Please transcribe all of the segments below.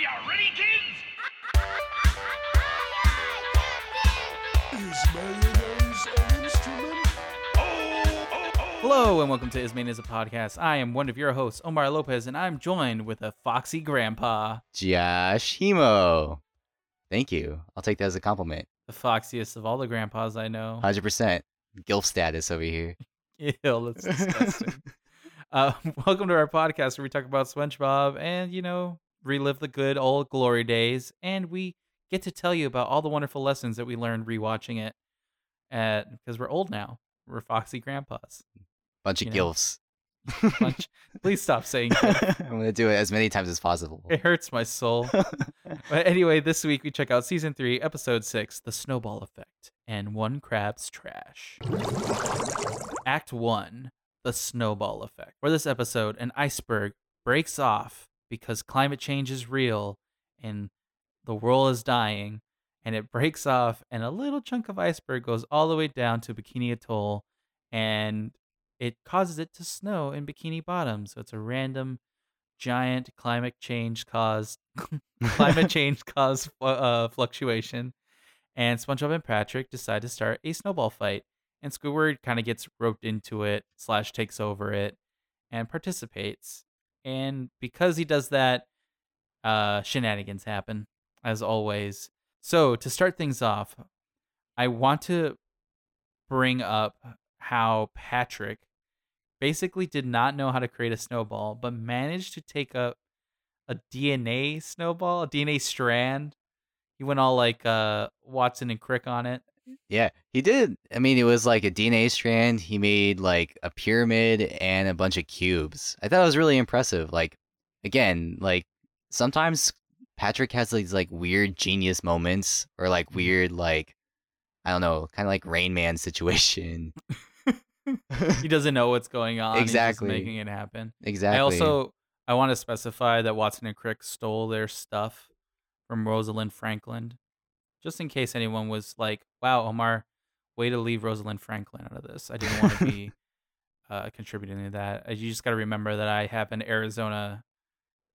you ready, kids? Is mayonnaise an instrument? Oh, oh, oh. Hello and welcome to Ismain is a podcast. I am one of your hosts, Omar Lopez, and I'm joined with a foxy grandpa, Josh Hemo. Thank you. I'll take that as a compliment. the foxiest of all the grandpas I know. 100%. Gilf status over here. Ew, that's disgusting. uh, welcome to our podcast where we talk about SpongeBob and you know relive the good old glory days, and we get to tell you about all the wonderful lessons that we learned rewatching it. At because we're old now, we're foxy grandpas. Bunch of You know. gilfs. Bunch- Please stop saying that. I'm going to do it as many times as possible. It hurts my soul. But anyway, this week we check out season three, episode six, The Snowball Effect, and One Crab's Trash. Act one, The Snowball Effect. For this episode, an iceberg breaks off because climate change is real and the world is dying, and it breaks off, and a little chunk of iceberg goes all the way down to Bikini Atoll, and it causes it to snow in Bikini Bottom. So it's a random giant climate change caused climate change caused uh, fluctuation, and SpongeBob and Patrick decide to start a snowball fight. And Squidward kind of gets roped into it, slash takes over it, and participates. And because he does that, uh, shenanigans happen as always. So to start things off, I want to bring up how Patrick basically did not know how to create a snowball, but managed to take up a DNA snowball, a DNA strand. He went all like uh Watson and Crick on it. Yeah, he did. I mean, it was like a DNA strand. He made like a pyramid and a bunch of cubes. I thought it was really impressive. Like, again, like sometimes Patrick has these like weird genius moments or like Mhm. weird, like, I don't know, kind of like Rain Man situation. He doesn't know what's going on. Exactly. making it happen. exactly. I also I want to specify that Watson and Crick stole their stuff from Rosalind Franklin, just in case anyone was like, "Wow, Omar, way to leave Rosalind Franklin out of this." I didn't want to be uh, contributing to that. You just got to remember that I have an Arizona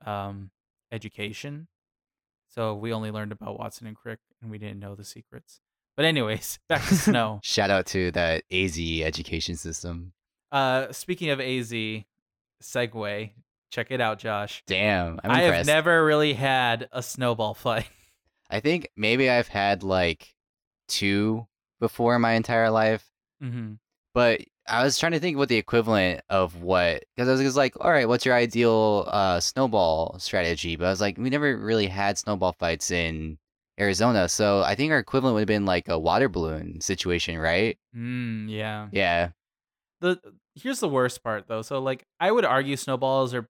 um, education, so we only learned about Watson and Crick, and we didn't know the secrets. But anyways, back to snow. Shout out to that AZ education system. uh, speaking of AZ, segue. Check it out, Josh. Damn, I'm I have never really had a snowball fight. I think maybe I've had like two before in my entire life, hmm but I was trying to think what the equivalent of what because I was just like, all right, what's your ideal uh, snowball strategy? But I was like, we never really had snowball fights in Arizona, so I think our equivalent would have been like a water balloon situation, right? Mm, yeah. Yeah, The here's the worst part though. So like I would argue snowballs are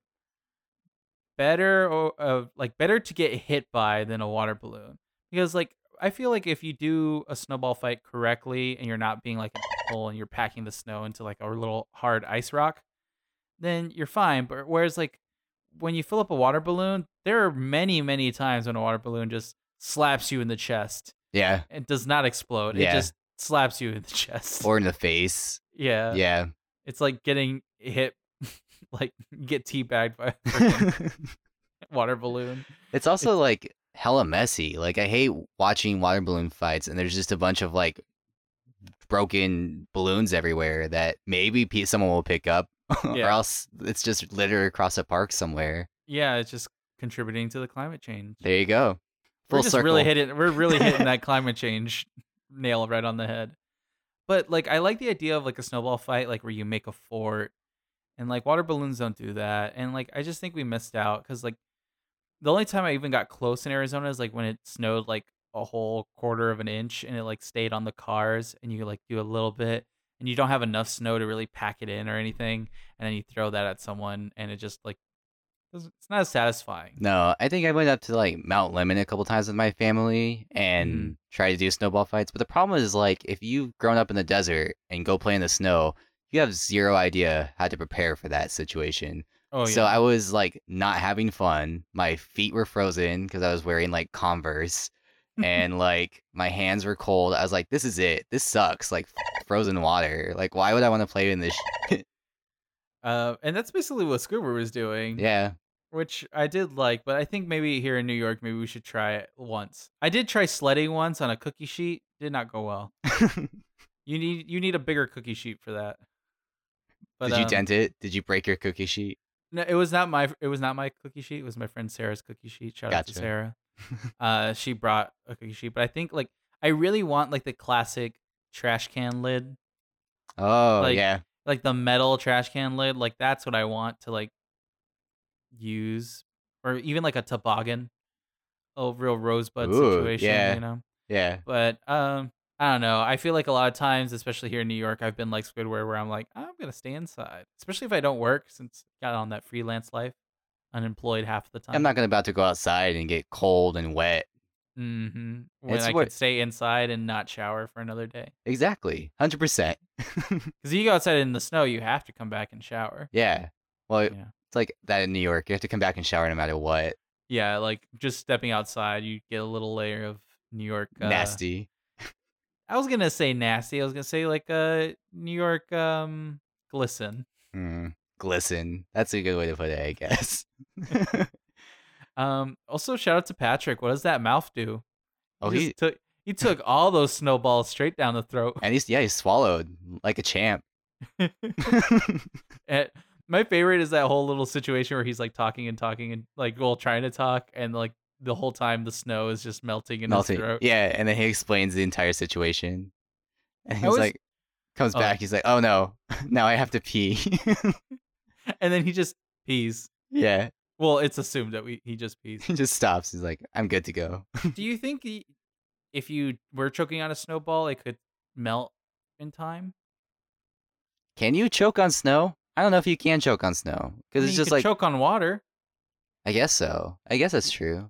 better or uh, like better to get hit by than a water balloon because like I feel like if you do a snowball fight correctly and you're not being like an asshole and you're packing the snow into like a little hard ice rock, then you're fine. But whereas like when you fill up a water balloon, there are many many times when a water balloon just slaps you in the chest. yeah, It does not explode. It Yeah. just slaps you in the chest. or in the face. yeah. Yeah. It's like getting hit, like get teabagged by a water balloon. It's also like hella messy. Like I hate watching water balloon fights, and there's just a bunch of like broken balloons everywhere that maybe someone will pick up, or else it's just littered across a park somewhere. Yeah, it's just contributing to the climate change. There you go. we're just circle. really hitting. We're really hitting that climate change nail right on the head. But like, I like the idea of like a snowball fight, like where you make a fort, and like water balloons don't do that. And like, I just think we missed out because like the only time I even got close in Arizona is like when it snowed like a whole quarter of an inch and it like stayed on the cars, and you like do a little bit, and you don't have enough snow to really pack it in or anything, and then you throw that at someone, and it just like it's not as satisfying. No, I think I went up to like Mount Lemmon a couple times with my family and Mm-hmm. tried to do snowball fights. But the problem is like if you've grown up in the desert and go play in the snow, you have zero idea how to prepare for that situation. Oh yeah. So I was like not having fun. My feet were frozen because I was wearing like Converse, and like my hands were cold. I was like, "This is it. This sucks." Like frozen water. Like, why would I want to play in this? Shit? Uh, and that's basically what Scuba was doing. Yeah, which I did like, but I think maybe here in New York, maybe we should try it once. I did try sledding once on a cookie sheet. Did not go well. You need you need a bigger cookie sheet for that. But Did you um, dent it? Did you break your cookie sheet? No, it was not my it was not my cookie sheet. It was my friend Sarah's cookie sheet. Shout out to Sarah. Uh, she brought a cookie sheet, but I think like I really want like the classic trash can lid, Oh Like- yeah. like the metal trash can lid. Like that's what I want to like use, or even like a toboggan, a real rosebud Ooh, situation. yeah. You know. Yeah. But um, I don't know. I feel like a lot of times, especially here in New York, I've been like Squidward, where I'm like, I'm gonna stay inside, especially if I don't work, since I got on that freelance life, unemployed half the time. I'm not gonna about to go outside and get cold and wet. Mm-hmm. When It's I what- could stay inside and not shower for another day. Exactly. Hundred percent. Because you go outside in the snow, you have to come back and shower. Yeah. Well, Yeah. it's like that in New York. You have to come back and shower no matter what. Yeah, like just stepping outside, you get a little layer of New York. Uh, Nasty. I was gonna say nasty. I was gonna say like uh New York um glisten. Mm, glisten. That's a good way to put it, I guess. Um. Also, shout out to Patrick. What does that mouth do? oh, he he took he took all those snowballs straight down the throat. and he's yeah, he swallowed like a champ. And my favorite is that whole little situation where he's like talking and talking and like well trying to talk and like the whole time the snow is just melting in Melting. his throat. Yeah, and then he explains the entire situation. And he's was- like, comes Oh. back. He's like, oh no, now I have to pee. And then he just pees. yeah, Well, it's assumed that we he just pees. he just stops. He's like, I'm good to go. Do you think he, if you were choking on a snowball, it could melt in time? Can you choke on snow? I don't know if you can choke on snow I because mean, it's just like choke on water. I guess so. I guess that's true.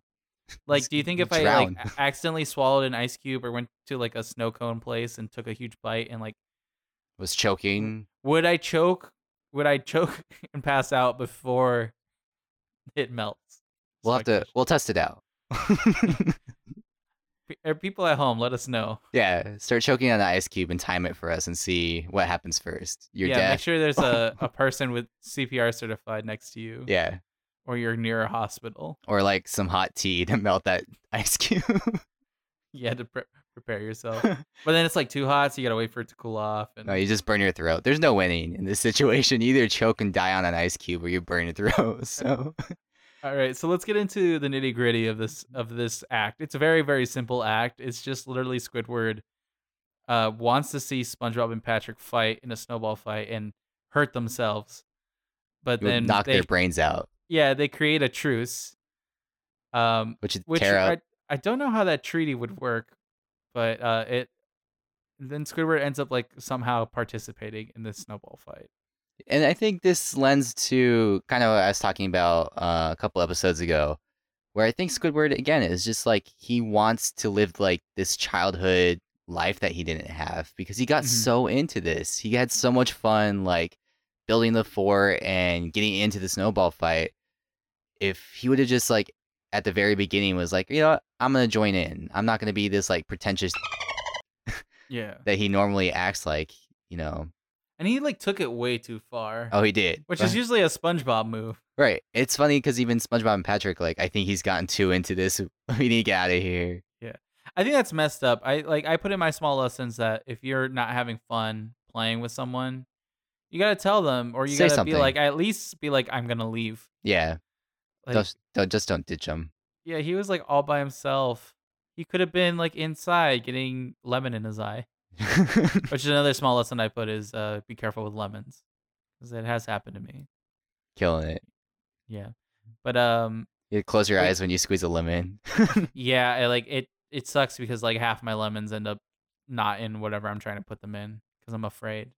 Like, Just do you think if I like accidentally swallowed an ice cube or went to like a snow cone place and took a huge bite and like Was choking. would I choke? Would I choke and pass out before it melts? That's We'll have to. We'll test it out. Pe- People at home, let us know. yeah, start choking on the ice cube and time it for us and see what happens first. You're yeah, make deaf. sure there's a, a person with CPR certified next to you, Yeah, or you're near a hospital. or like some hot tea to melt that ice cube. You had to pre- prepare yourself, but then it's like too hot, so you gotta wait for it to cool off. And no, you just burn your throat. There's no winning in this situation. You either choke and die on an ice cube, or you burn your throat. So All right, so let's get into the nitty gritty of this of this act. It's a very very simple act. It's just literally Squidward uh, wants to see SpongeBob and Patrick fight in a snowball fight and hurt themselves, but then knock they their brains out, yeah they create a truce. Um, which would which I. I don't know how that treaty would work, but uh, it then Squidward ends up like somehow participating in this snowball fight. And I think this lends to kind of what I was talking about uh, a couple episodes ago, where I think Squidward again is just like he wants to live like this childhood life that he didn't have because he got Mhm. so into this. He had so much fun like building the fort and getting into the snowball fight. If he would have just like at the very beginning was like, you know, what? I'm gonna join in. I'm not gonna be this like pretentious Yeah, that he normally acts like. You know. and he like took it way too far, Oh, he did. which is usually a SpongeBob move. Right. It's funny because even SpongeBob and Patrick, like, I think he's gotten too into this. We need to get out of here. Yeah. I think that's messed up. I like I put in my small lessons that if you're not having fun playing with someone, you gotta tell them, or you Say gotta something. be like at least be like I'm gonna leave. Yeah. Like, just, don't, just don't ditch him. yeah, he was like all by himself. He could have been like inside getting lemon in his eye. Which is another small lesson I put is uh, be careful with lemons, because it has happened to me. Killing it. Yeah, but um, You close your Wait. eyes when you squeeze a lemon. yeah, I, like it. It sucks because like half my lemons end up not in whatever I'm trying to put them in because I'm afraid.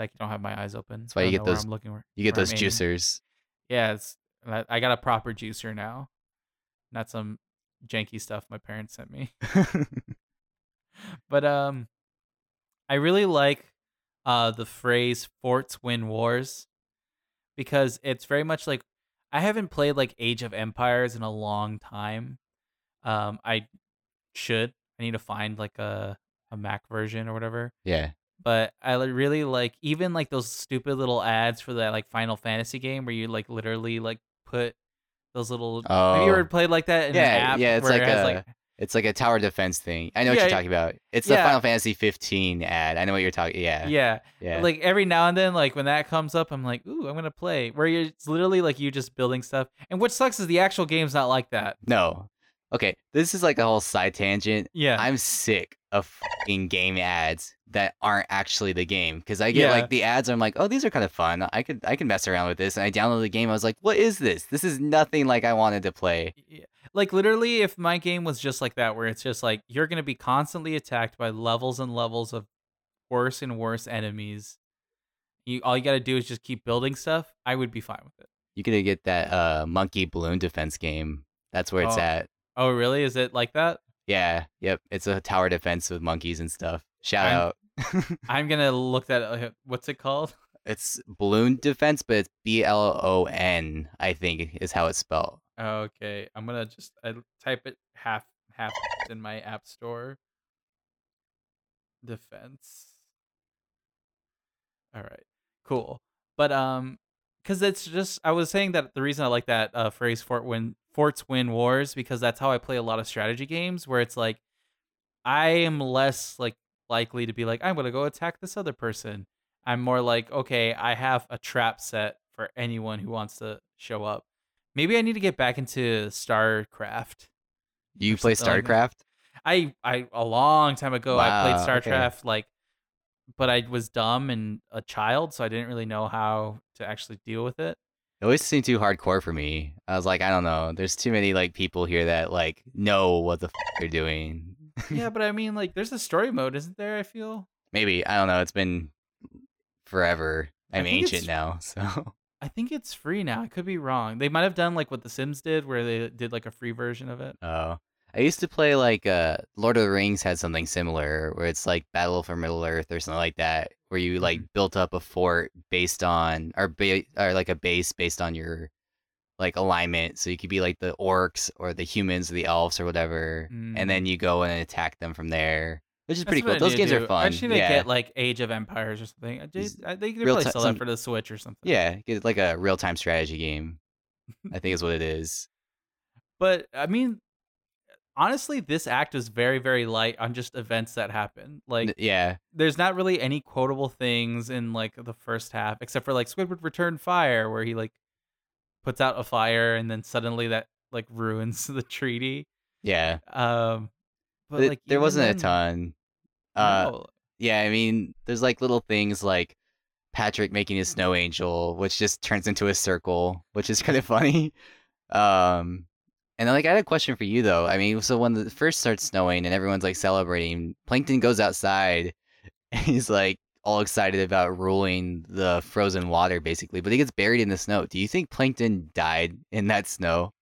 Like don't have my eyes open. That's why you get those- I'm looking. Where, you get where those juicers. Yeah, it's I got a proper juicer now, not some janky stuff my parents sent me. But um, I really like uh the phrase "forts win wars" because it's very much like I haven't played like Age of Empires in a long time. Um, I should. I need to find like a a Mac version or whatever. yeah. But I really like even like those stupid little ads for that like Final Fantasy game where you like literally like put Those little. Oh, Have you ever oh. played like that in Yeah, an app? yeah, it's where like it has, a- like it's like a tower defense thing. I know what you're talking about. It's the. Final Fantasy 15 ad. I know what you're talking. Yeah, yeah. yeah. Like every now and then, like when that comes up, I'm like, ooh, I'm gonna play. Where you're it's literally like you just building stuff. And what sucks is the actual game's not like that. no, okay. This is like a whole side tangent. Yeah. I'm sick of fucking game ads that aren't actually the game because I get Yeah. like the ads. I'm like, oh, these are kind of fun. I could I can mess around with this, and I download the game. I was like, what is this? This is nothing like I wanted to play. Yeah. Like literally, if my game was just like that, where it's just like you're gonna be constantly attacked by levels and levels of worse and worse enemies. You all you gotta do is just keep building stuff. I would be fine with it. You could get that uh monkey balloon defense game. That's where it's Oh. at. Oh, really? Is it like that? Yeah, yep. It's a tower defense with monkeys and stuff. Shout I'm- out. I'm gonna look that. Uh, what's it called? It's balloon defense, but it's B L O N, I think, is how it's spelled. Okay, I'm gonna just I type it half half in my app store. Defense. All right, cool. But um, because it's just I was saying that the reason I like that uh phrase "fort win forts win wars" because that's how I play a lot of strategy games where it's like I am less like likely to be like I'm gonna go attack this other person. I'm more like okay, I have a trap set for anyone who wants to show up. Maybe I need to get back into StarCraft. You play something like. StarCraft? I I a long time ago I Wow, played okay. StarCraft like but I was dumb and a child so I didn't really know how to actually deal with it. It always seemed too hardcore for me. I was like, I don't know. There's too many like people here that like know what the f- they're doing. Yeah, but I mean like there's a story mode, isn't there? I feel. Maybe I don't know. It's been forever. I'm ancient now, so I think it's free now. I could be wrong. They might have done like what The Sims did where they did like a free version of it. Oh, I used to play like uh Lord of the Rings had something similar where it's like Battle for Middle Earth or something like that, where you like built up a fort based on or ba- or like a base based on your like alignment, so you could be like the orcs or the humans or the elves or whatever, and then mm. you go and attack them from there, which is That's pretty cool. Those games do. are fun. I just need yeah, get like Age of Empires or something. I Just just, I think they real probably ti- sell some- that for the Switch or something. yeah, get like a real time strategy game. I think is what it is. But I mean, honestly, this act is very, very light on just events that happen. Like, yeah, there's not really any quotable things in like the first half, except for like Squidward Return Fire, where he like puts out a fire and then suddenly that like ruins the treaty. yeah. Um, but Th- like there wasn't then- a ton. Uh, no. Yeah, I mean, there's like little things like Patrick making a snow angel, which just turns into a circle, which is kind of funny. Um, and then, like, I had a question for you though. I mean, so when the first starts snowing and everyone's like celebrating, Plankton goes outside and he's like all excited about ruling the frozen water, basically, but he gets buried in the snow. Do you think Plankton died in that snow?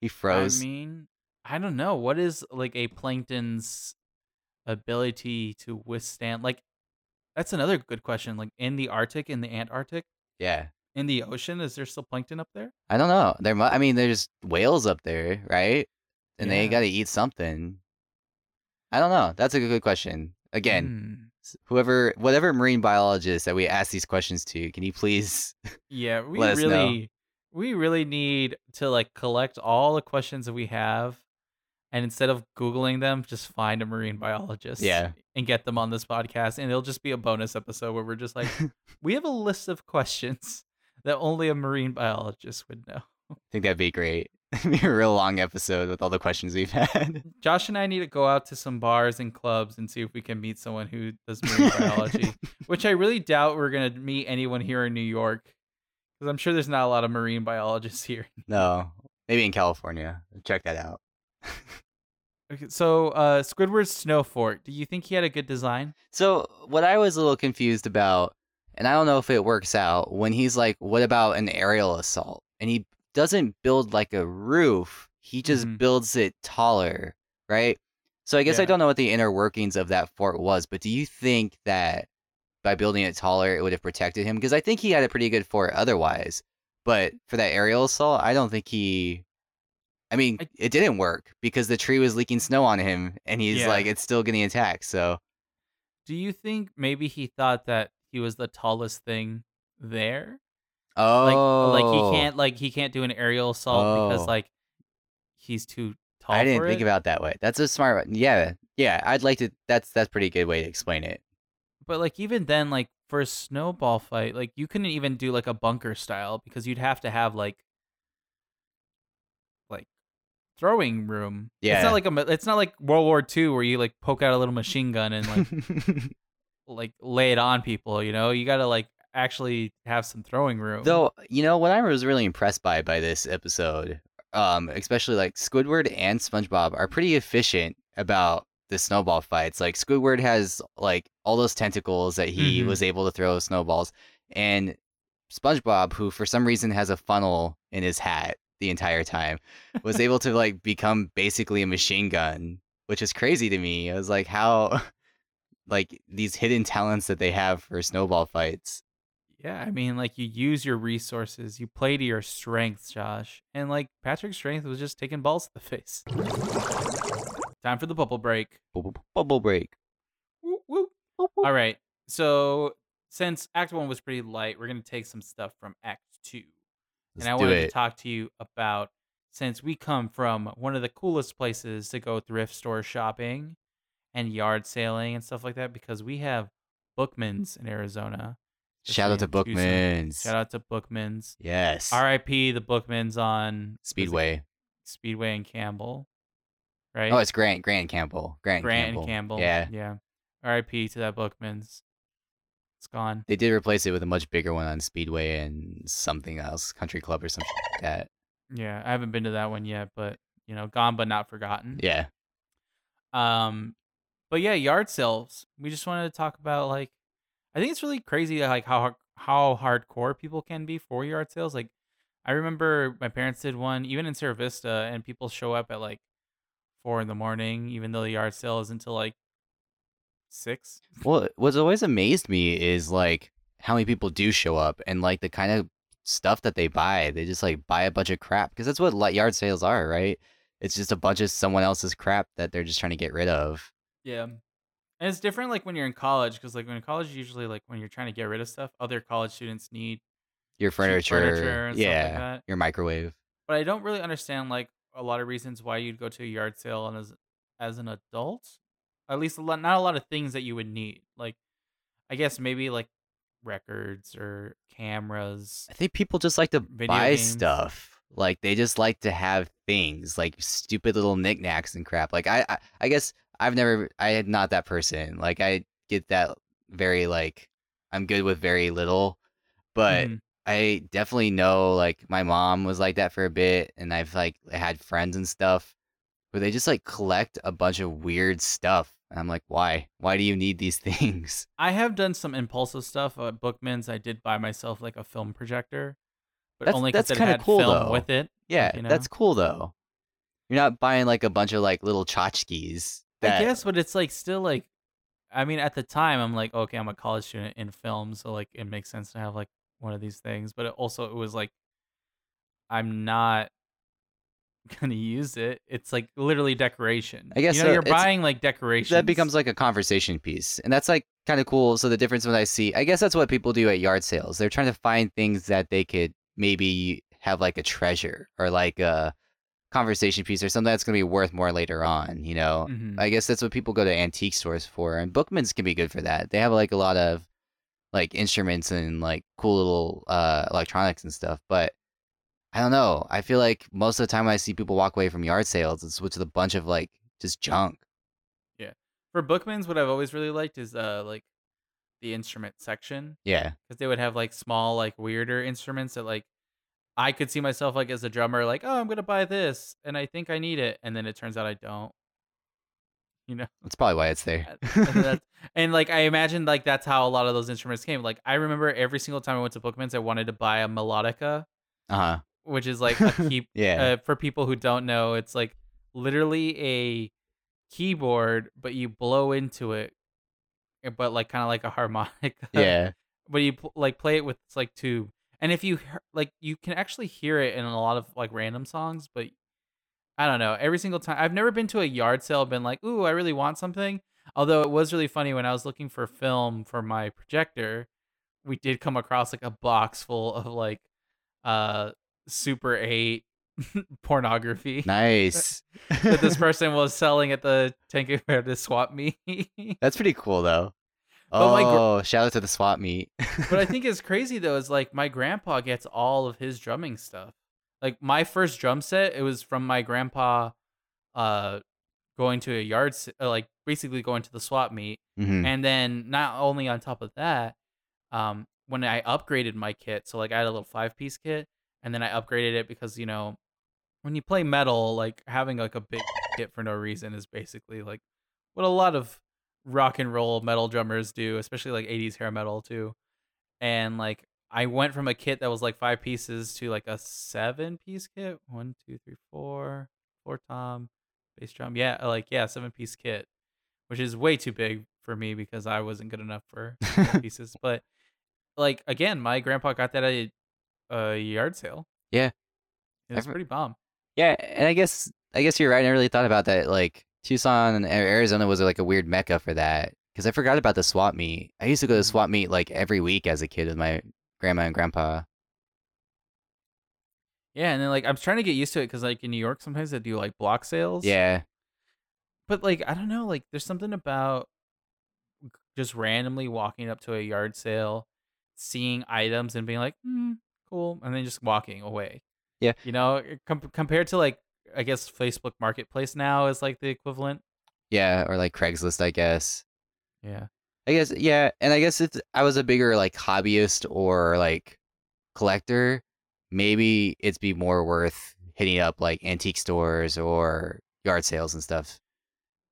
He froze. I mean, I don't know. What is like a plankton's ability to withstand? Like, that's another good question. Like in the Arctic, in the Antarctic, yeah. in the ocean, is there still plankton up there? I don't know. There, mu- I mean, there's whales up there, right? And they got to eat something. I don't know. That's a good, question. Again, Hmm. Whoever, whatever marine biologist that we ask these questions to, can you please? Yeah, we Let us know. really, we really need to like collect all the questions that we have, and instead of googling them, just find a marine biologist. Yeah. and get them on this podcast, and it'll just be a bonus episode where we're just like, we have a list of questions that only a marine biologist would know. I think that'd be great. Be a real long episode with all the questions we've had. Josh and I need to go out to some bars and clubs and see if we can meet someone who does marine biology, which I really doubt we're gonna meet anyone here in New York, because I'm sure there's not a lot of marine biologists here. no, maybe in California. Check that out. Okay, so uh, Squidward's snow fort. Do you think he had a good design? So what I was a little confused about, and I don't know if it works out, when he's like, "What about an aerial assault?" and he doesn't build like a roof; he just Mhm. builds it taller, right? So I guess I don't know what the inner workings of that fort was, but do you think that by building it taller, it would have protected him? Because I think he had a pretty good fort otherwise, but for that aerial assault, I don't think he. I mean, I- it didn't work because the tree was leaking snow on him, and he's Yeah. like, it's still getting attacked. So Do you think maybe he thought that he was the tallest thing there? Oh, Like like he oh. can't like he can't do an aerial assault because Oh. like he's too tall. I didn't think it. about that way. That's a smart. one. Yeah, yeah. I'd like to. That's that's pretty good way to explain it. But like even then, like for a snowball fight, like you couldn't even do like a bunker style because you'd have to have like like throwing room. Yeah, it's not like a. It's not like World War II where you like poke out a little machine gun and like like lay it on people. You know, you got to like actually have some throwing room. Though you know what I was really impressed by by this episode, um, especially like Squidward and SpongeBob are pretty efficient about the snowball fights. Like Squidward has like all those tentacles that he Mhm. was able to throw snowballs, and SpongeBob, who for some reason has a funnel in his hat the entire time, was able to like become basically a machine gun, which is crazy to me. I was like, how, like these hidden talents that they have for snowball fights. Yeah, I mean, like you use your resources, you play to your strengths, Josh, and like Patrick's strength was just taking balls to the face. Time for the bubble break. Bubble- Bubble break. Whoop, whoop. All right, so since Act One was pretty light, we're gonna take some stuff from Act Two, Let's and I wanted it. to talk to you about since we come from one of the coolest places to go thrift store shopping and yard sailing and stuff like that, because we have Bookman's in Arizona. Shout out to especially in Tucson. Bookman's. Shout out to Bookman's. Yes. R.I.P. the Bookmans on Speedway. Speedway and Campbell, right? Oh, it's Grant. Grant Campbell. Grant, Grant Campbell. and Campbell. Yeah. yeah. R.I.P. to that Bookmans. It's gone. They did replace it with a much bigger one on Speedway and something else, Country Club or something like that. Yeah, I haven't been to that one yet, but you know, gone but not forgotten. Yeah. Um, but yeah, yard sales. We just wanted to talk about like, I think it's really crazy like how how hardcore people can be for yard sales. Like, I remember my parents did one even in Sierra Vista, and people show up at like four in the morning, even though the yard sale is until like six. Well, what's always amazed me is like how many people do show up and like the kind of stuff that they buy. They just like buy a bunch of crap because that's what yard sales are, right? It's just a bunch of someone else's crap that they're just trying to get rid of. Yeah. And it's different like when you're in college because like when in college usually like when you're trying to get rid of stuff, other college students need Your furniture, furniture like yeah, that. your microwave. but I don't really understand like a lot of reasons why you'd go to a yard sale and as as an adult. At least a lot, not a lot of things that you would need. Like I guess maybe like records or cameras. I think people just like to buy games. stuff. Like they just like to have things, like stupid little knickknacks and crap. Like I, I, I guess I've never, I am not that person. Like I get that very like, I'm good with very little, but Mhm. I definitely know like my mom was like that for a bit, and I've like had friends and stuff where they just like collect a bunch of weird stuff. And I'm like, why? Why do you need these things? I have done some impulsive stuff at Bookman's. I did buy myself like a film projector, but That's- only because it had cool, film though. with it. Yeah, you know? that's cool though. You're not buying like a bunch of like little tchotchkes. That, I guess, but it's like still like, I mean, at the time, I'm like, okay, I'm a college student in film, so like it makes sense to have like one of these things. But it also, it was like, I'm not gonna use it. It's like literally decoration. I guess you know, so. you're buying like decoration. that becomes like a conversation piece and that's like kind of cool so the difference when i see i guess that's what people do at yard sales they're trying to find things that they could maybe have like a treasure or like a conversation piece or something that's going to be worth more later on you know Mhm. i guess that's what people go to antique stores for and bookmans can be good for that they have like a lot of like instruments and like cool little uh electronics and stuff but i don't know i feel like most of the time i see people walk away from yard sales it's with a bunch of like just junk Yeah. for Bookman's. What I've always really liked is uh like the instrument section yeah because they would have like small like weirder instruments that like I could see myself like as a drummer like oh I'm gonna buy this and I think I need it and then it turns out I don't. You know. that's probably why it's there and, and like I imagine like that's how a lot of those instruments came. Like I remember every single time I went to Bookman's, I wanted to buy a melodica, uh-huh which is like a key. Yeah. Uh, for people who don't know, it's like literally a keyboard, but you blow into it, uh, but like kind of like a harmonica. yeah. But you like play it with like tube, and if you like, you can actually hear it in a lot of like random songs, but. I don't know. Every single time, I've never been to a yard sale, been like, "Ooh, I really want something." Although it was really funny when I was looking for film for my projector, we did come across like a box full of like uh Super 8 pornography Nice. that this person was selling at the Tanque Verde swap me. That's pretty cool though. But my gr- Oh, shout out to the swap meet. but I think it's crazy though is like my grandpa gets all of his drumming stuff. Like my first drum set, it was from my grandpa uh going to a yard uh, like basically going to the swap meet Mhm. and then not only on top of that um when i upgraded my kit so like i had a little five piece kit and then i upgraded it because you know when you play metal like having like a big kit for no reason is basically like what a lot of rock and roll metal drummers do especially like 80s hair metal too and like i went from a kit that was like five pieces to like a seven piece kit one two three four four tom bass drum yeah uh, like yeah seven piece kit which is way too big for me because I wasn't good enough for pieces. But like again, my grandpa got that at a, yard sale. Yeah. It was I've- pretty bomb. Yeah, and I guess I guess you're right. I never really thought about that. Like Tucson and Arizona was like a weird mecca for that because I forgot about the swap meet. I used to go to Mhm. swap meet like every week as a kid with my grandma and grandpa. Yeah, and then like I'm trying to get used to it because like in New York sometimes they do like block sales. Yeah, but like I don't know, like there's something about just randomly walking up to a yard sale, seeing items and being like, hmm, cool, and then just walking away. Yeah. you know, com- compared to like I guess Facebook Marketplace now is like the equivalent. yeah, or like Craigslist, I guess. Yeah. I guess yeah, and I guess if I was a bigger like hobbyist or like collector, maybe it'd be more worth hitting up like antique stores or yard sales and stuff.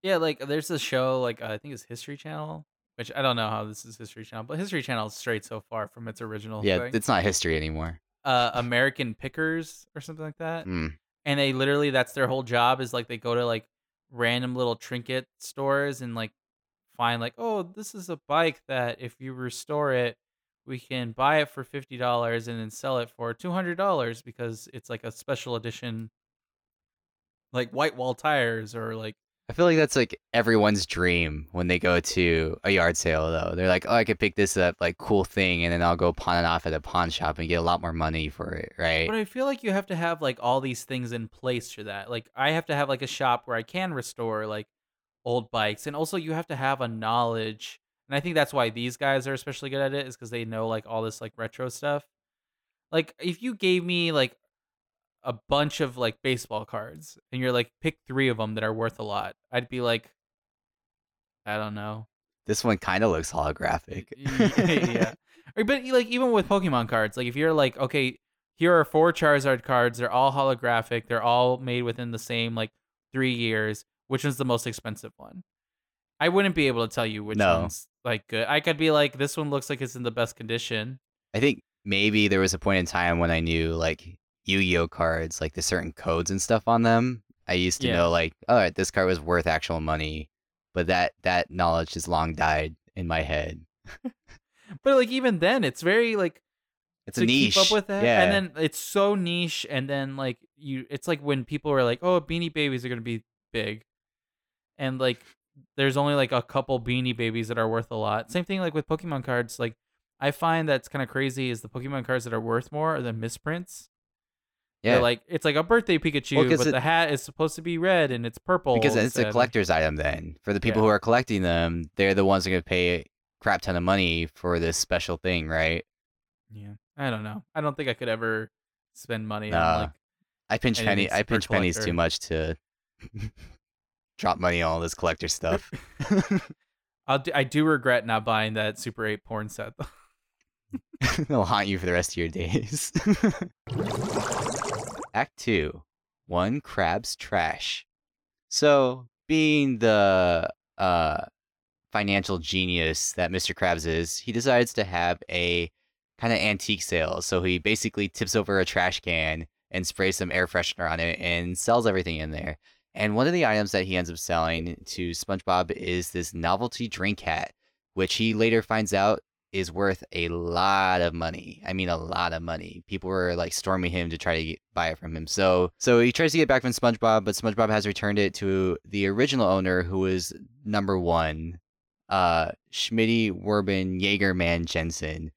Yeah, like there's a show like uh, I think it's History Channel, which I don't know how this is History Channel, but History Channel is straight so far from its original Yeah, thing. it's not history anymore. uh, American Pickers or something like that. Mm. And they literally that's their whole job is like they go to like random little trinket stores and like find like, "Oh, this is a bike that if you restore it, we can buy it for $50 and then sell it for $200 because it's like a special edition like white wall tires or like I feel like that's like everyone's dream when they go to a yard sale though. They're like, "Oh, I could pick this up like cool thing and then I'll go pawn it off at a pawn shop and get a lot more money for it, right?" But I feel like you have to have like all these things in place for that. Like I have to have like a shop where I can restore like old bikes, and also you have to have a knowledge. And I think that's why these guys are especially good at it is because they know like all this like retro stuff. Like if you gave me like a bunch of like baseball cards and you're like pick three of them that are worth a lot, I'd be like, I don't know. This one kind of looks holographic. yeah. But like even with Pokemon cards, like if you're like, okay, here are four Charizard cards, they're all holographic, they're all made within the same like three years. Which one's the most expensive one? I wouldn't be able to tell you which No. one's like good. I could be like, this one looks like it's in the best condition. I think maybe there was a point in time when I knew like Yu-Gi-Oh cards, like the certain codes and stuff on them. I used to Yeah. know like, all right, this card was worth actual money, but that that knowledge has long died in my head. But like even then, it's very like It's to a niche. keep up with that. Yeah. And then it's so niche. And then like you, it's like when people are like, "Oh, Beanie Babies are gonna be big," and like there's only like a couple Beanie Babies that are worth a lot. Same thing like with Pokemon cards. Like I find that's kind of crazy is the Pokemon cards that are worth more are the misprints. Yeah. They're like it's like a birthday Pikachu, 'cause but it- the hat is supposed to be red and it's purple because it's a instead. collector's item then. For the people Yeah. who are collecting them, they're the ones that are going to pay a crap ton of money for this special thing, right? Yeah, I don't know. I don't think I could ever spend money Nah. on like I pinch penny I pinch pennies collector. too much to drop money on all this collector stuff. I'll do, I do regret not buying that Super 8 porn set though. It'll haunt you for the rest of your days. Act 2 One Crab's Trash. So, being the uh, financial genius that Mr. Krabs is, he decides to have a kind of antique sale. So, he basically tips over a trash can and sprays some air freshener on it and sells everything in there. And one of the items that he ends up selling to SpongeBob is this novelty drink hat, which he later finds out is worth a lot of money. I mean, a lot of money. People were like storming him to try to get, buy it from him. So, so he tries to get back from SpongeBob, but SpongeBob has returned it to the original owner, who was number one, uh, Schmitty Werben Jaegerman Jensen.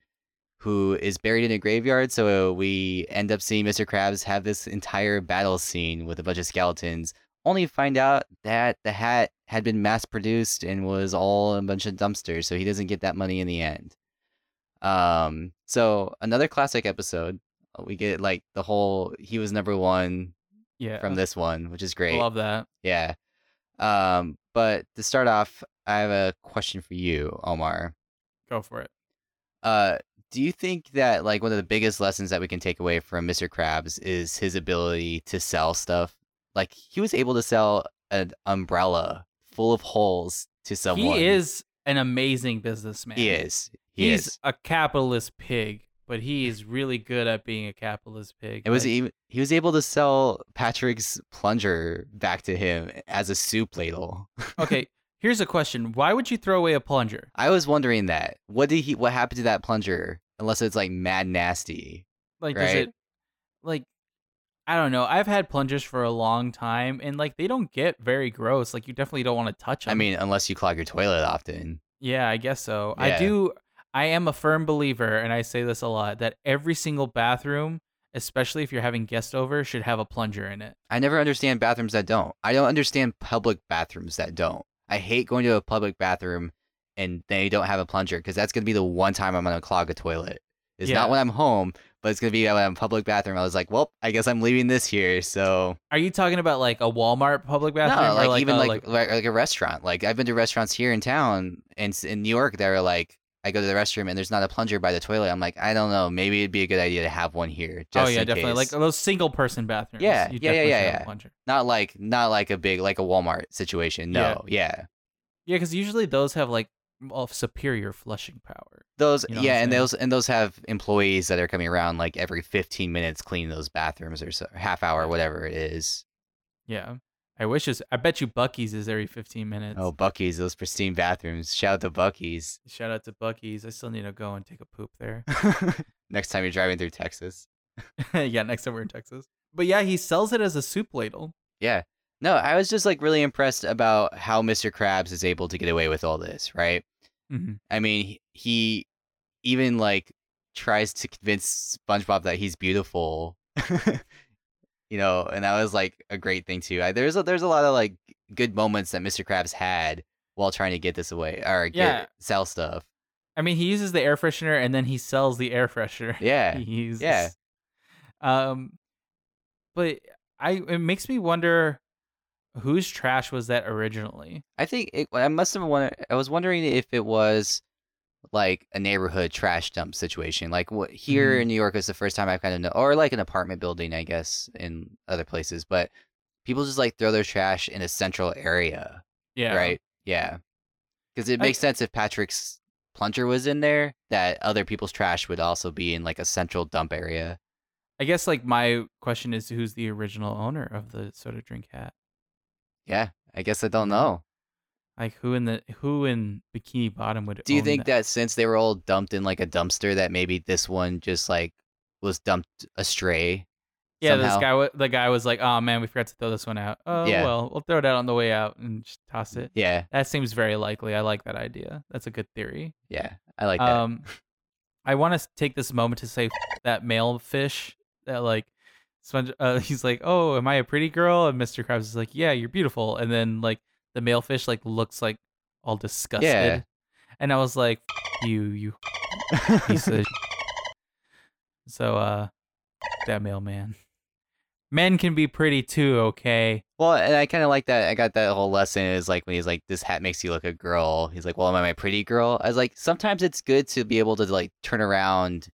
who is buried in a graveyard. So we end up seeing Mr. Krabs have this entire battle scene with a bunch of skeletons, only find out that the hat had been mass produced and was all a bunch of dumpsters. So he doesn't get that money in the end. Um, so another classic episode. We get like the whole he was number one Yeah. from this one, which is great. Love that. Yeah. Um, but to start off, I have a question for you, Omar. Go for it. Uh, do you think that like one of the biggest lessons that we can take away from Mr. Krabs is his ability to sell stuff? Like he was able to sell an umbrella full of holes to someone. He is an amazing businessman. He is. He He's is. a capitalist pig, but he's really good at being a capitalist pig. It was even he was able to sell Patrick's plunger back to him as a soup ladle. okay. Here's a question: Why would you throw away a plunger? I was wondering that. What did he what happened to that plunger? Unless it's like mad nasty. Like, does Right. it like? I don't know. I've had plungers for a long time, and like they don't get very gross. Like you definitely don't want to touch them. I mean, unless you clog your toilet often. Yeah, I guess so. I do. I am a firm believer, and I say this a lot, that every single bathroom, especially if you're having guests over, should have a plunger in it. I never understand bathrooms that don't. I don't understand public bathrooms that don't. I hate going to a public bathroom and they don't have a plunger because that's gonna be the one time I'm gonna clog a toilet. It's Yeah. not when I'm home, but it's gonna be when I'm public bathroom. I was like, well, I guess I'm leaving this here. So Are you talking about like a Walmart public bathroom? no, or like, even like, like like a restaurant. Like I've been to restaurants here in town and in New York that are like. I go to the restroom and there's not a plunger by the toilet. I'm like, I don't know. Maybe it'd be a good idea to have one here. Oh, just oh yeah, in definitely. case. Like those single person bathrooms. Yeah, you yeah, yeah, yeah, yeah. plunger. not like not like a big like a Walmart situation. No, yeah. Yeah, because usually those have like of superior flushing power. Those You know yeah, and those and those have employees that are coming around like every 15 minutes cleaning those bathrooms or so half hour whatever it is. Yeah. I wish it's. I bet you Buc-ee's is every 15 minutes. Oh, Buc-ee's those pristine bathrooms. Shout out to Buc-ee's. Shout out to Buc-ee's. I still need to go and take a poop there. Next time you're driving through Texas. yeah, next time we're in Texas. But yeah, he sells it as a soup ladle. Yeah. No, I was just like really impressed about how Mr. Krabs is able to get away with all this, right? Mm-hmm. I mean, he- he even like tries to convince SpongeBob that he's beautiful. you know, and that was like a great thing too. I, there's a, there's a lot of like good moments that Mr. Krabs had while trying to get this away or get Yeah. sell stuff. I mean, he uses the air freshener and then he sells the air freshener. Yeah. he uses. yeah. Um, but I it makes me wonder whose trash was that originally. I think it, I must have wondered. I was wondering if it was like a neighborhood trash dump situation. Like what here Mhm. in New York is the first time I've kind of know, or like an apartment building, I guess, in other places. But people just like throw their trash in a central area, Yeah. right? Yeah, because it I- makes sense if Patrick's plunger was in there, that other people's trash would also be in like a central dump area. I guess like my question is who's the original owner of the soda drink hat? Yeah, I guess I don't know. Like who in the who in Bikini Bottom would Do you think that since they were all dumped in like a dumpster, that maybe this one just like was dumped astray? Yeah, somehow? this guy the guy was like, "Oh man, we forgot to throw this one out." Oh Yeah. well, we'll throw it out on the way out and just toss it. Yeah, That seems very likely. I like that idea. That's a good theory. yeah, I like that. Um, I want to take this moment to say that male fish that like, Sponge, uh, he's like, "Oh, am I a pretty girl?" And Mr. Krabs is like, "Yeah, you're beautiful." And then like the male fish like looks like all disgusted, Yeah. and I was like, "You, you piece of." so, uh, that mailman. Men can be pretty too, okay? well, and I kind of like that. I got that whole lesson is like when he's like, "This hat makes you look a girl." He's like, "Well, am I my pretty girl?" I was like, sometimes it's good to be able to like turn around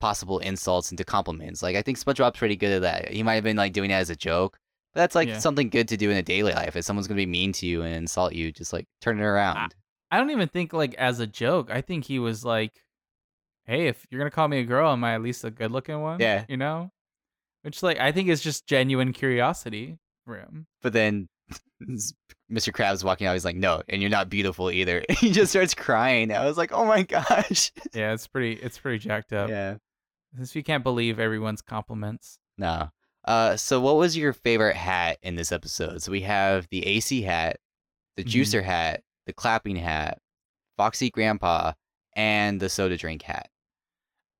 possible insults into compliments. Like I think SpongeBob's pretty good at that. He might have been like doing it as a joke. That's like Yeah. something good to do in a daily life. If someone's gonna be mean to you and insult you, just like turn it around. I don't even think like as a joke. I think he was like, "Hey, if you're gonna call me a girl, am I at least a good-looking one?" Yeah. you know, which like I think is just genuine curiosity for him. But then Mr. Krabs walking out, he's like, "No, and you're not beautiful either." he just starts crying. I was like, "Oh my gosh!" Yeah, it's pretty. It's pretty jacked up. yeah. Since you can't believe everyone's compliments. No. Uh, so what was your favorite hat in this episode? So we have the AC hat, the Mhm. juicer hat, the clapping hat, Foxy Grandpa, and the soda drink hat.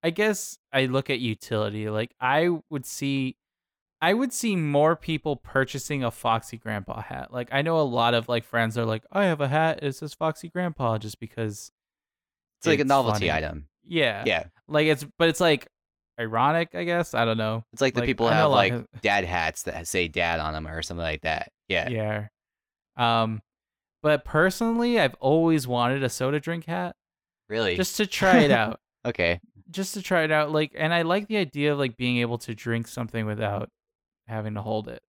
I guess I look at utility. Like I would see I would see more people purchasing a Foxy Grandpa hat. Like I know a lot of like friends are like, I have a hat, it says Foxy Grandpa just because It's like a novelty funny. item. Yeah. Yeah. Like it's but it's like ironic, I guess. I don't know. It's like the Like, people have like of- dad hats that say dad on them or something like that. Yeah. Yeah. Um but personally I've always wanted a soda drink hat Really? just to try it out. okay. just to try it out like and i like the idea of like being able to drink something without having to hold it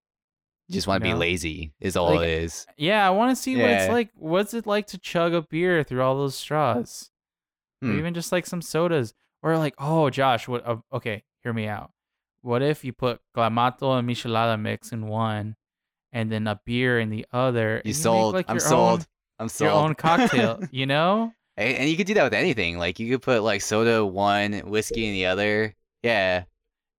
You just want to You be lazy is all Like, it is. yeah i want to see what it's like what's it like to chug a beer through all those straws or Hmm. even just like some sodas or like oh josh what uh, okay hear me out what if you put clamato and michelada mix in one and then a beer in the other You make, sold. like, I'm sold. own, I'm sold. your own cocktail you know And, you could do that with anything. Like you could put like soda one, whiskey in the other. Yeah.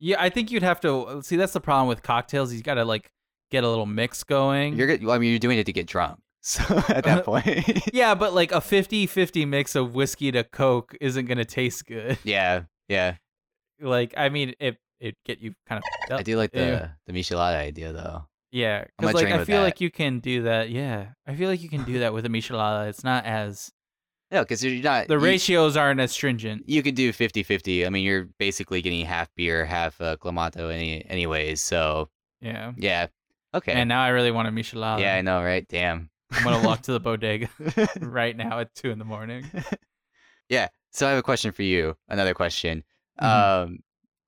yeah i think you'd have to see that's the problem with cocktails you gotta like get a little mix going You're. I mean, you're doing it to get drunk. So at that point, Yeah, but like a 50-50 mix of whiskey to Coke isn't gonna taste good. yeah, yeah. Like, I mean, it it get you kind of. I do like the Yeah. the michelada idea though. Yeah, because like I feel that. like you can do that. Yeah, I feel like you can do that with a michelada. It's not as No, because you're not the you- ratios aren't as stringent. You could do 50-50. I mean, you're basically getting half beer, half uh, clamato, any anyways. So Yeah. yeah, okay. And now I really want a michelada. yeah, I know, right? Damn. I'm gonna walk to the bodega right now at two in the morning. yeah. So I have a question for you. Another question. Mhm. Um,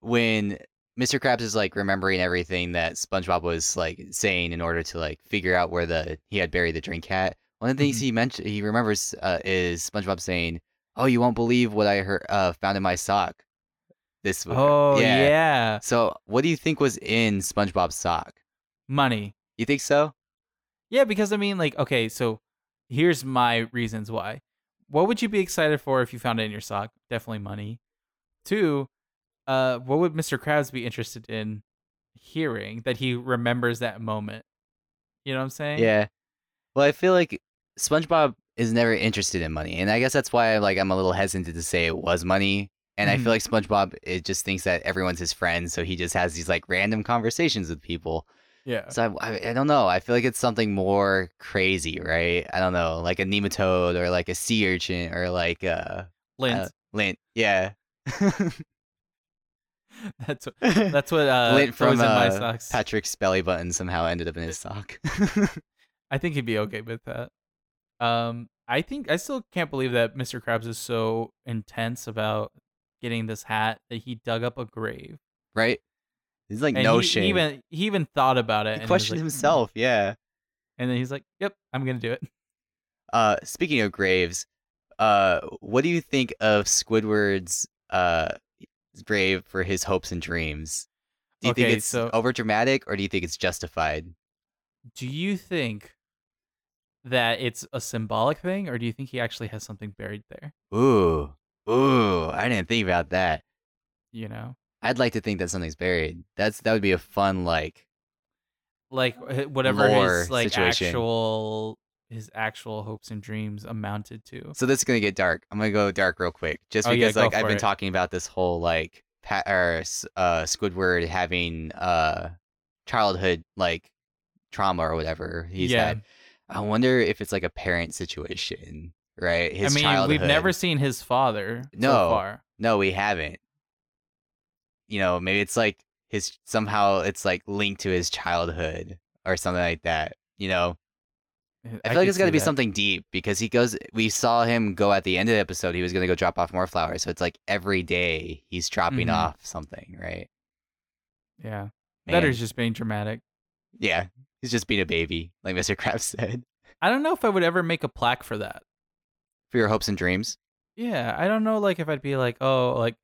when Mr. Krabs is like remembering everything that SpongeBob was like saying in order to like figure out where the he had buried the drink hat. One of the things Mhm. he mentioned he remembers uh, is SpongeBob saying, "Oh, you won't believe what I heard uh, found in my sock." This w- Oh yeah. So, what do you think was in SpongeBob's sock? money. You think so? Yeah, because I mean, like, okay, so here's my reasons why. What would you be excited for if you found it in your sock? Definitely money. Two, uh, what would Mr. Krabs be interested in hearing that he remembers that moment? You know what I'm saying? Yeah. Well, I feel like SpongeBob is never interested in money, and I guess that's why I like I'm a little hesitant to say it was money. And I feel like SpongeBob it just thinks that everyone's his friend, so he just has these like random conversations with people. Yeah. So I, I, I don't know. I feel like it's something more crazy, right? I don't know, like a nematode or like a sea urchin or like a Lint. uh lint. Yeah, that's what that's what uh lint from uh, socks. Patrick's belly button somehow ended up in his sock. I think he'd be okay with that. Um, I think I still can't believe that Mr. Krabs is so intense about getting this hat that he dug up a grave. right? He's like And no he, shame. He even he even thought about it. he questioned like, "Hmm." himself. Yeah. and then he's like, "Yep, I'm gonna do it." Uh, speaking of graves, uh, what do you think of Squidward's uh grave for his hopes and dreams? Do you Okay, think it's so- over dramatic or do you think it's justified? Do you think that it's a symbolic thing, or do you think he actually has something buried there? Ooh, ooh, I didn't think about that. You know, I'd like to think that something's buried. That's that would be a fun like. like uh, whatever his like situation. actual his actual hopes and dreams amounted to. So this is gonna get dark. I'm gonna go dark real quick, just Oh, yeah, because go like I've been it. talking about this whole like pa- or uh Squidward having uh childhood like trauma or whatever he's yeah, had. I wonder if it's like a parent situation, right? His I mean, childhood. we've never seen his father No. so far. No, we haven't. You know, maybe it's like his somehow it's like linked to his childhood or something like that. You know, I feel like it's got to be that. something deep because he goes. We saw him go at the end of the episode. He was gonna go drop off more flowers, so it's like every day he's dropping Mhm. off something, right? Yeah, Man. that is just being dramatic. Yeah, he's just being a baby, like Mr. Krabs said. I don't know if I would ever make a plaque for that. For your hopes and dreams. Yeah, I don't know, like if I'd be like, oh, like,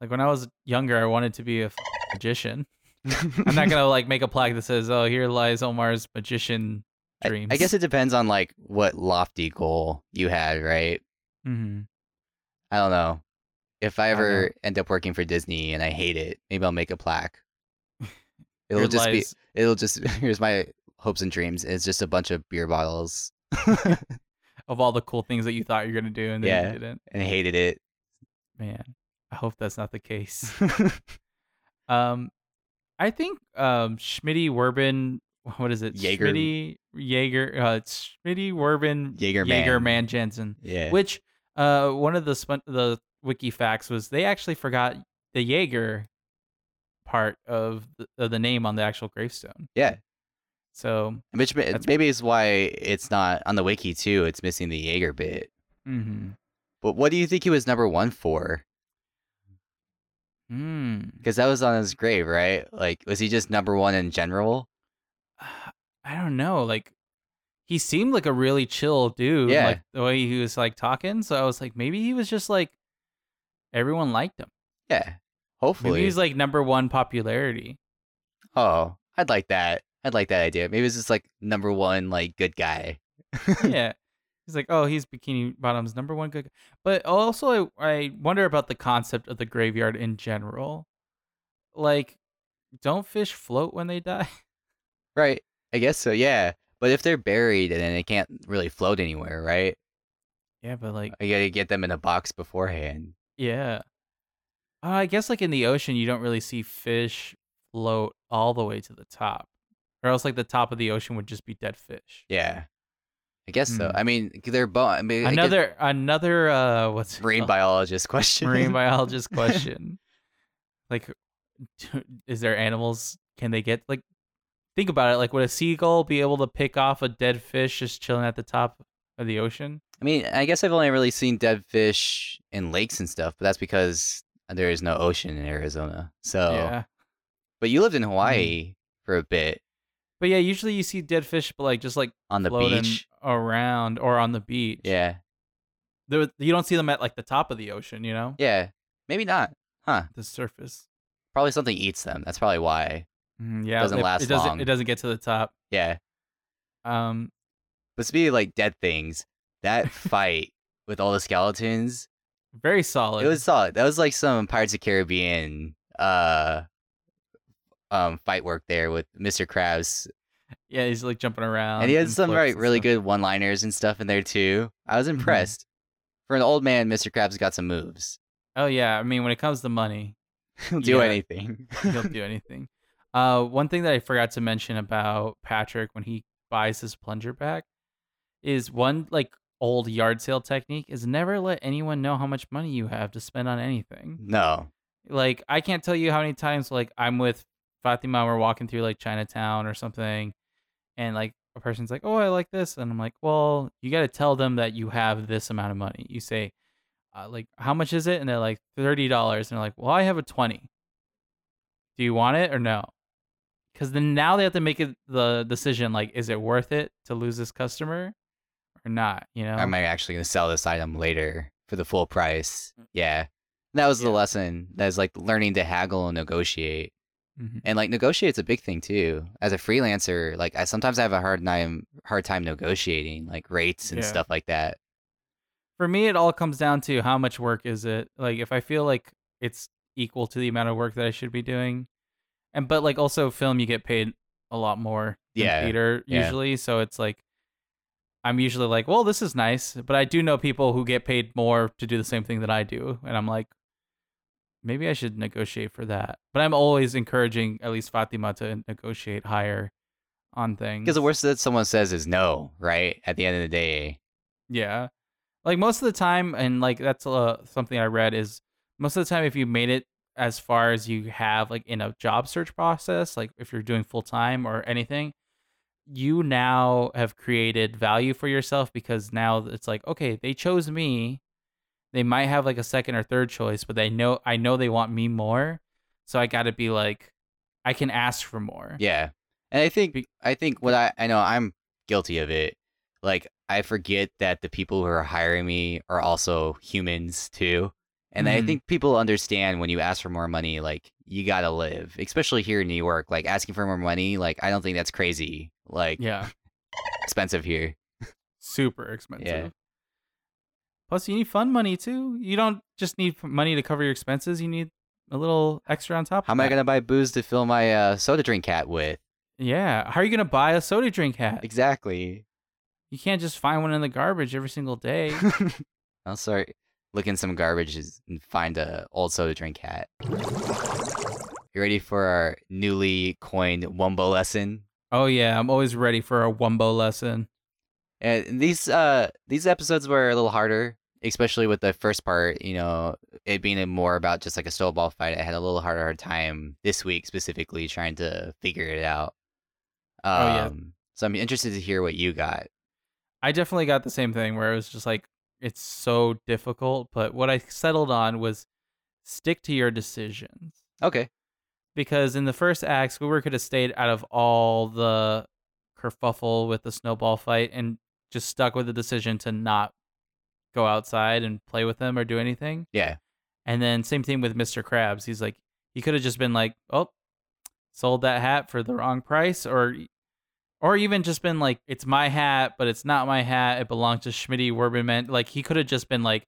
like when I was younger, I wanted to be a f- magician. I'm not gonna like make a plaque that says, "Oh, here lies Omar's magician I- dreams." I, guess it depends on like what lofty goal you had, right? Mm-hmm. I don't know. If I I ever end up working for Disney and I hate it, maybe I'll make a plaque. It'll Here just be it'll just here's my hopes and dreams. It's just a bunch of beer bottles. of all the cool things that you thought you were gonna do and then Yeah. you didn't. and hated it. Man, I hope that's not the case. Um, I think um Schmitty Werbin, what is it? Jaeger- Schmitty Jaeger, uh, it's Schmitty Werbin Jaegerman. Jaegerman Jensen. yeah. Which uh one of the spun- the wiki facts was they actually forgot the Jaeger part of the, of the name on the actual gravestone. yeah. So, Which maybe is why it's not on the wiki too. It's missing the Jaeger bit. hmm But what do you think he was number one for? Hmm. Because that was on his grave, right? Like, was he just number one in general? I don't know. Like, he seemed like a really chill dude. Yeah. Like the way he was like talking. So I was like, maybe he was just like everyone liked him. Yeah. Hopefully. Maybe he's like number one popularity. oh, I'd like that. I'd like that idea. Maybe it's just like number one, like good guy. yeah. He's like, oh, he's Bikini Bottom's number one good. guy. But also, I, I wonder about the concept of the graveyard in general. Like, don't fish float when they die? Right. I guess so. Yeah. But if they're buried and then they can't really float anywhere, right? yeah, but like, You gotta get them in a box beforehand. yeah. Uh, I guess like in the ocean, you don't really see fish float all the way to the top, or else like the top of the ocean would just be dead fish. Yeah. I guess so. Hmm. I mean, they're bo- I mean, I guess- Another another uh, what's it marine called? biologist question. marine biologist question. like, is there animals? Can they get like? Think about it. Like, would a seagull be able to pick off a dead fish just chilling at the top of the ocean? I mean, I guess I've only really seen dead fish in lakes and stuff, but that's because there is no ocean in Arizona. So, Yeah. but you lived in Hawaii for a bit But yeah, usually you see dead fish, but like just like on the floating beach. around or on the beach. Yeah. You don't see them at like the top of the ocean. You know, Yeah. Maybe not. Huh. the surface. Probably something eats them. That's probably why. Mm, yeah, Doesn't it, last it doesn't. long. It doesn't get to the top. Yeah. Um, But speaking of like dead things, that fight with all the skeletons, very solid. it was solid. That was like some Pirates of Caribbean uh um fight work there with Mr. Krabs. yeah, he's like jumping around, and he had and some right really good one-liners and stuff in there too. I was Mm-hmm. impressed. For an old man, Mr. Krabs got some moves. Oh yeah, I mean when it comes to money, He'll do Yeah. anything. he'll do anything. Uh, one thing that I forgot to mention about Patrick when he buys his plunger back is one like old yard sale technique is never let anyone know how much money you have to spend on anything. no. Like I can't tell you how many times like I'm with Fatima, we're walking through like Chinatown or something, and like a person's like, "Oh, I like this," and I'm like, "Well, you got to tell them that you have this amount of money." You say, uh, "Like, how much is it?" And they're like, 30 dollars," and they're like, "Well, I have a 20. Do you want it or no?" Because then now they have to make it the decision like, is it worth it to lose this customer or not? You know? Am I actually going to sell this item later for the full price? Yeah. That was the Mm. Yeah. lesson. That's like learning to haggle and negotiate. Mhm. And like negotiate negotiate's a big thing too. As a freelancer, like I sometimes I have a hard time hard time negotiating like rates and Yeah. stuff like that. for me it all comes down to how much work is it like if i feel like it's equal to the amount of work that i should be doing and but like also film you get paid a lot more Yeah, theater yeah. usually so it's like i'm usually like well this is nice but i do know people who get paid more to do the same thing that i do and i'm like maybe i should negotiate for that but i'm always encouraging at least fatima to negotiate higher on things Because the worst that someone says is no, right? At the end of the day. Yeah. Like most of the time, and like that's uh, something I read is most of the time, if you made it as far as you have, like in a job search process, like if you're doing full time or anything, you now have created value for yourself because now it's like, okay, they chose me. They might have like a second or third choice, but they know I know they want me more. So I got to be like, I can ask for more. Yeah. And I think Be- I think what I I know I'm guilty of it. Like I forget that the people who are hiring me are also humans too. And I Mhm. think people understand when you ask for more money, like you gotta live, especially here in New York. Like asking for more money, like I don't think that's crazy. Like Yeah. expensive here. super expensive. Plus, you need fun money too. You don't just need money to cover your expenses. You need a little extra on top. How am I gonna buy booze to fill my uh, soda drink hat with? Yeah. How are you gonna buy a soda drink hat? Exactly. You can't just find one in the garbage every single day. I'm sorry. look in some garbage and find a old soda drink hat. You ready for our newly coined Wumbo lesson? Oh yeah, I'm always ready for a Wumbo lesson. And these uh these episodes were a little harder, especially with the first part. You know, it being more about just like a snowball fight. I had a little harder time this week specifically trying to figure it out. Um, Oh, yeah. So I'm interested to hear what you got. I definitely got the same thing where it was just like it's so difficult, but what I settled on was stick to your decisions. Okay. Because in the first act, Squidward could have stayed out of all the kerfuffle with the snowball fight and just stuck with the decision to not go outside and play with them or do anything. Yeah. And then same thing with Mr. Krabs. He's like he could have just been like, "Oh, sold that hat for the wrong price," or or even just been like, "It's my hat, but it's not my hat. It belongs to Schmitty Werbenman." Like he could have just been like,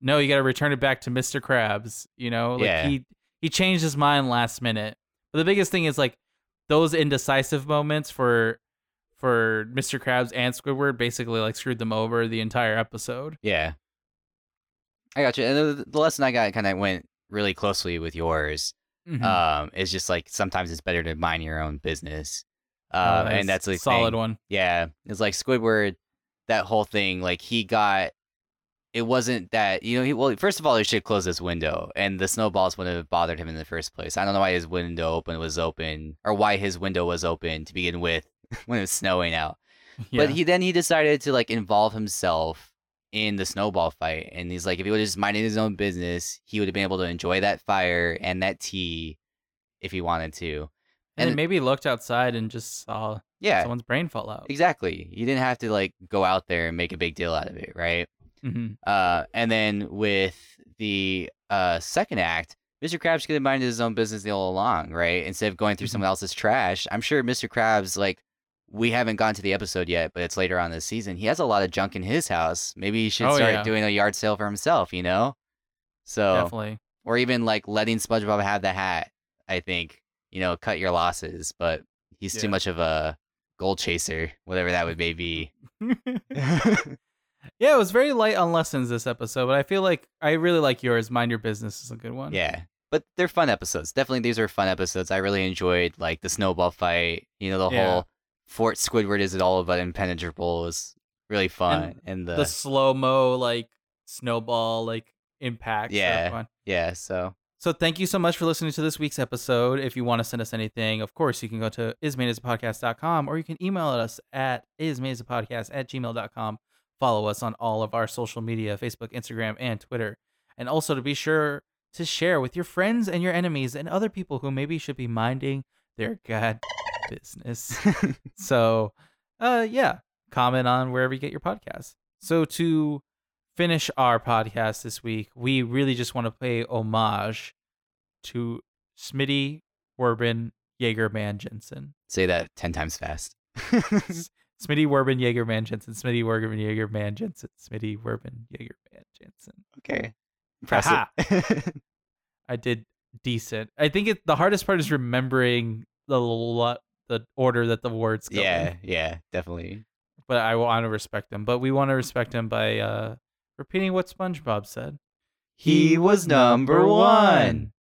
"No, you got to return it back to Mr. Krabs." You know, like Yeah. he he changed his mind last minute. But the biggest thing is like those indecisive moments for for Mr. Krabs and Squidward basically like screwed them over the entire episode. Yeah. I got you. And the, the lesson I got kind of went really closely with yours. Mhm. Um, it's just like sometimes it's better to mind your own business. Oh, Um, that is and that's a solid thing. one. Yeah, it's like Squidward. That whole thing, like he got. It wasn't that you know. He, well, first of all, he should close his window, and the snowballs wouldn't have bothered him in the first place. I don't know why his window open was open, or why his window was open to begin with when it was snowing out. Yeah. But he then he decided to like involve himself in the snowball fight, and he's like, if he would have just minded his own business, he would have been able to enjoy that fire and that tea if he wanted to. and and- maybe looked outside and just saw Yeah, someone's brain fall out. exactly. You didn't have to like go out there and make a big deal out of it, right? hmm Uh, and then with the uh second act, Mr. Krabs could have minded his own business all along, right? Instead of going through Mhm. someone else's trash. I'm sure Mr. Krabs, like, we haven't gone to the episode yet, but it's later on this season. He has a lot of junk in his house. Maybe he should Oh, start yeah. doing a yard sale for himself, you know? So, Definitely. or even like letting SpongeBob have the hat. I think you know, cut your losses, but he's too much of a gold chaser, whatever that would may be. yeah, it was very light on lessons this episode, but I feel like I really like yours. Mind your business is a good one. Yeah. But they're fun episodes. Definitely these are fun episodes. I really enjoyed like the snowball fight. You know, the Yeah. whole Fort Squidward is it all about impenetrable was really fun. And, the, The slow mo like snowball like impact. Yeah. yeah, so So thank you so much for listening to this week's episode. If you want to send us anything, of course, you can go to ismadeasapodcast.com or you can email us at ismadeasapodcast at gmail.com. Follow us on all of our social media, Facebook, Instagram, and Twitter. And also to be sure to share with your friends and your enemies and other people who maybe should be minding their god business. so, uh, yeah, comment on wherever you get your podcast. So to finish our podcast this week, we really just want to pay homage to Smitty Werbin Jaegerman Jensen. say that 10 times fast. Smitty Werbin Jaegerman Jensen. Smitty Werbin Jaegerman Jensen. Smitty Werbin Jaegerman Jensen. okay. Impressive. I did decent. I think it, the hardest part is remembering the lo- the order that the words go. in. yeah, yeah, definitely. but I want to respect him. But we want to respect him by uh, repeating what SpongeBob said. He was number one.